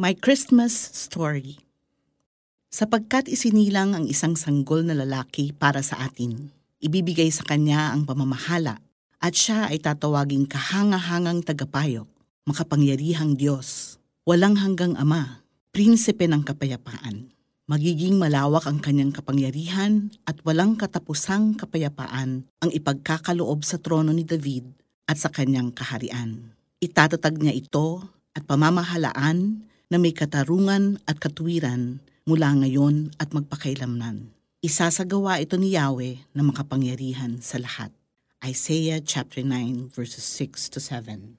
My Christmas Story Sapagkat isinilang ang isang sanggol na lalaki para sa atin, ibibigay sa kanya ang pamamahala at siya ay tatawaging kahangahangang tagapayo, makapangyarihang Diyos, walang hanggang Ama, prinsipe ng kapayapaan. Magiging malawak ang kanyang kapangyarihan at walang katapusang kapayapaan ang ipagkakaloob sa trono ni David at sa kanyang kaharian. Itatatag niya ito at pamamahalaan na may katarungan at katuwiran mula ngayon at magpakailamnan. Isasagawa ito ni Yahweh na makapangyarihan sa lahat. Isaiah chapter 9 verses 6 to 7.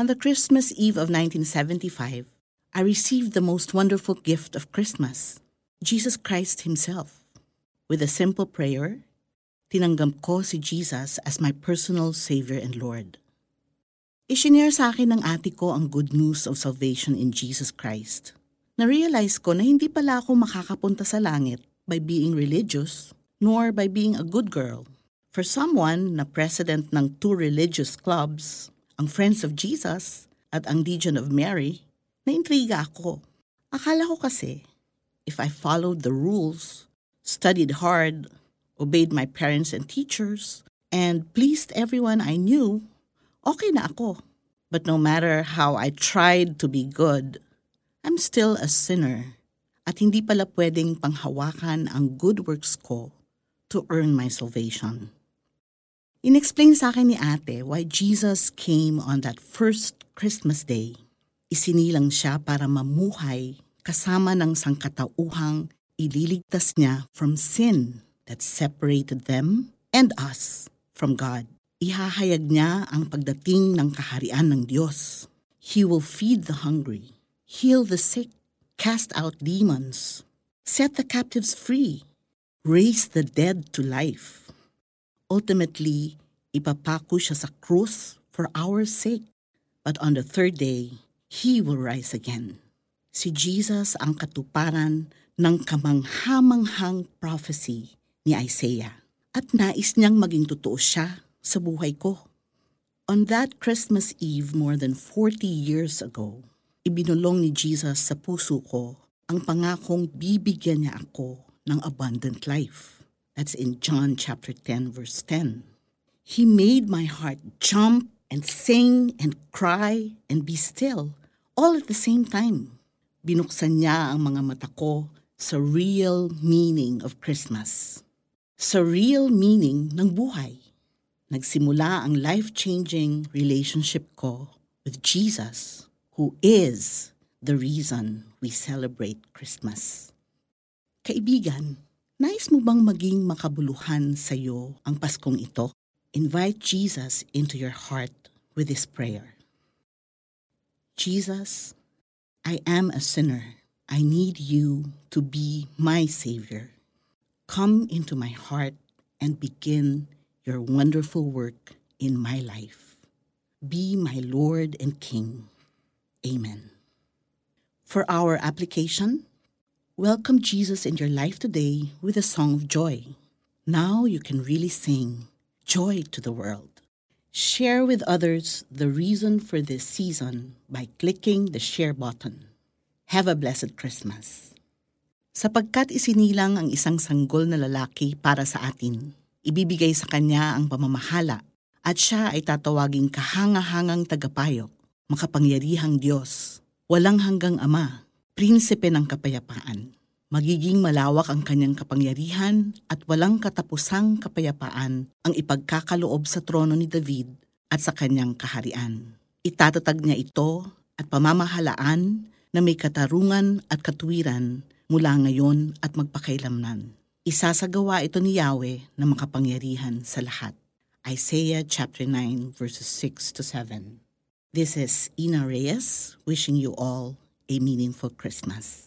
On the Christmas Eve of 1975, I received the most wonderful gift of Christmas, Jesus Christ himself. With a simple prayer, tinanggap ko si Jesus as my personal Savior and Lord. Isinare sa akin ng ate ko ang good news of salvation in Jesus Christ. Na-realize ko na hindi pala ako makakapunta sa langit by being religious, nor by being a good girl. For someone na president ng two religious clubs, ang Friends of Jesus at ang Legion of Mary, naintriga ako. Akala ko kasi, if I followed the rules, studied hard, obeyed my parents and teachers, and pleased everyone I knew, okay na ako. But no matter how I tried to be good, I'm still a sinner at hindi pala pwedeng panghawakan ang good works ko to earn my salvation. Inexplain sa akin ni ate why Jesus came on that first Christmas day. Isinilang siya para mamuhay kasama ng sangkatauhang ililigtas niya from sin that separated them and us from God. Ihahayag niya ang pagdating ng kaharian ng Diyos. He will feed the hungry, heal the sick, cast out demons, set the captives free, raise the dead to life. Ultimately, ipapako siya sa krus for our sake. But on the third day, He will rise again. Si Jesus ang katuparan ng kamanghamanghang prophecy ni Isaiah. At nais niyang maging totoo siya sa buhay ko. On that Christmas Eve more than 40 years ago, ibinulong ni Jesus sa puso ko ang pangakong bibigyan niya ako ng abundant life. That's in John chapter 10 verse 10. He made my heart jump and sing and cry and be still all at the same time. Binuksan niya ang mga mata ko sa real meaning of Christmas. Sa real meaning ng buhay nagsimula ang life-changing relationship ko with Jesus, who is the reason we celebrate Christmas. Kaibigan, nais mo bang maging makabuluhan sa iyo ang Paskong ito? Invite Jesus into your heart with this prayer. Jesus, I am a sinner. I need you to be my Savior. Come into my heart and begin your wonderful work in my life. Be my Lord and King. Amen. For our application, welcome Jesus in your life today with a song of joy. Now you can really sing joy to the world. Share with others the reason for this season by clicking the share button. Have a blessed Christmas. Sapagkat isinilang ang isang sanggol na lalaki para sa atin, ibibigay sa kanya ang pamamahala at siya ay tatawaging kahangahangang tagapayo, makapangyarihang Diyos, walang hanggang Ama, prinsipe ng kapayapaan. Magiging malawak ang kanyang kapangyarihan at walang katapusang kapayapaan ang ipagkakaloob sa trono ni David at sa kanyang kaharian. Itatatag niya ito at pamamahalaan na may katarungan at katuwiran mula ngayon at magpakailamnan. Isasagawa ito ni Yahweh na makapangyarihan sa lahat. Isaiah chapter 9 verses 6 to 7. This is Ina Reyes wishing you all a meaningful Christmas.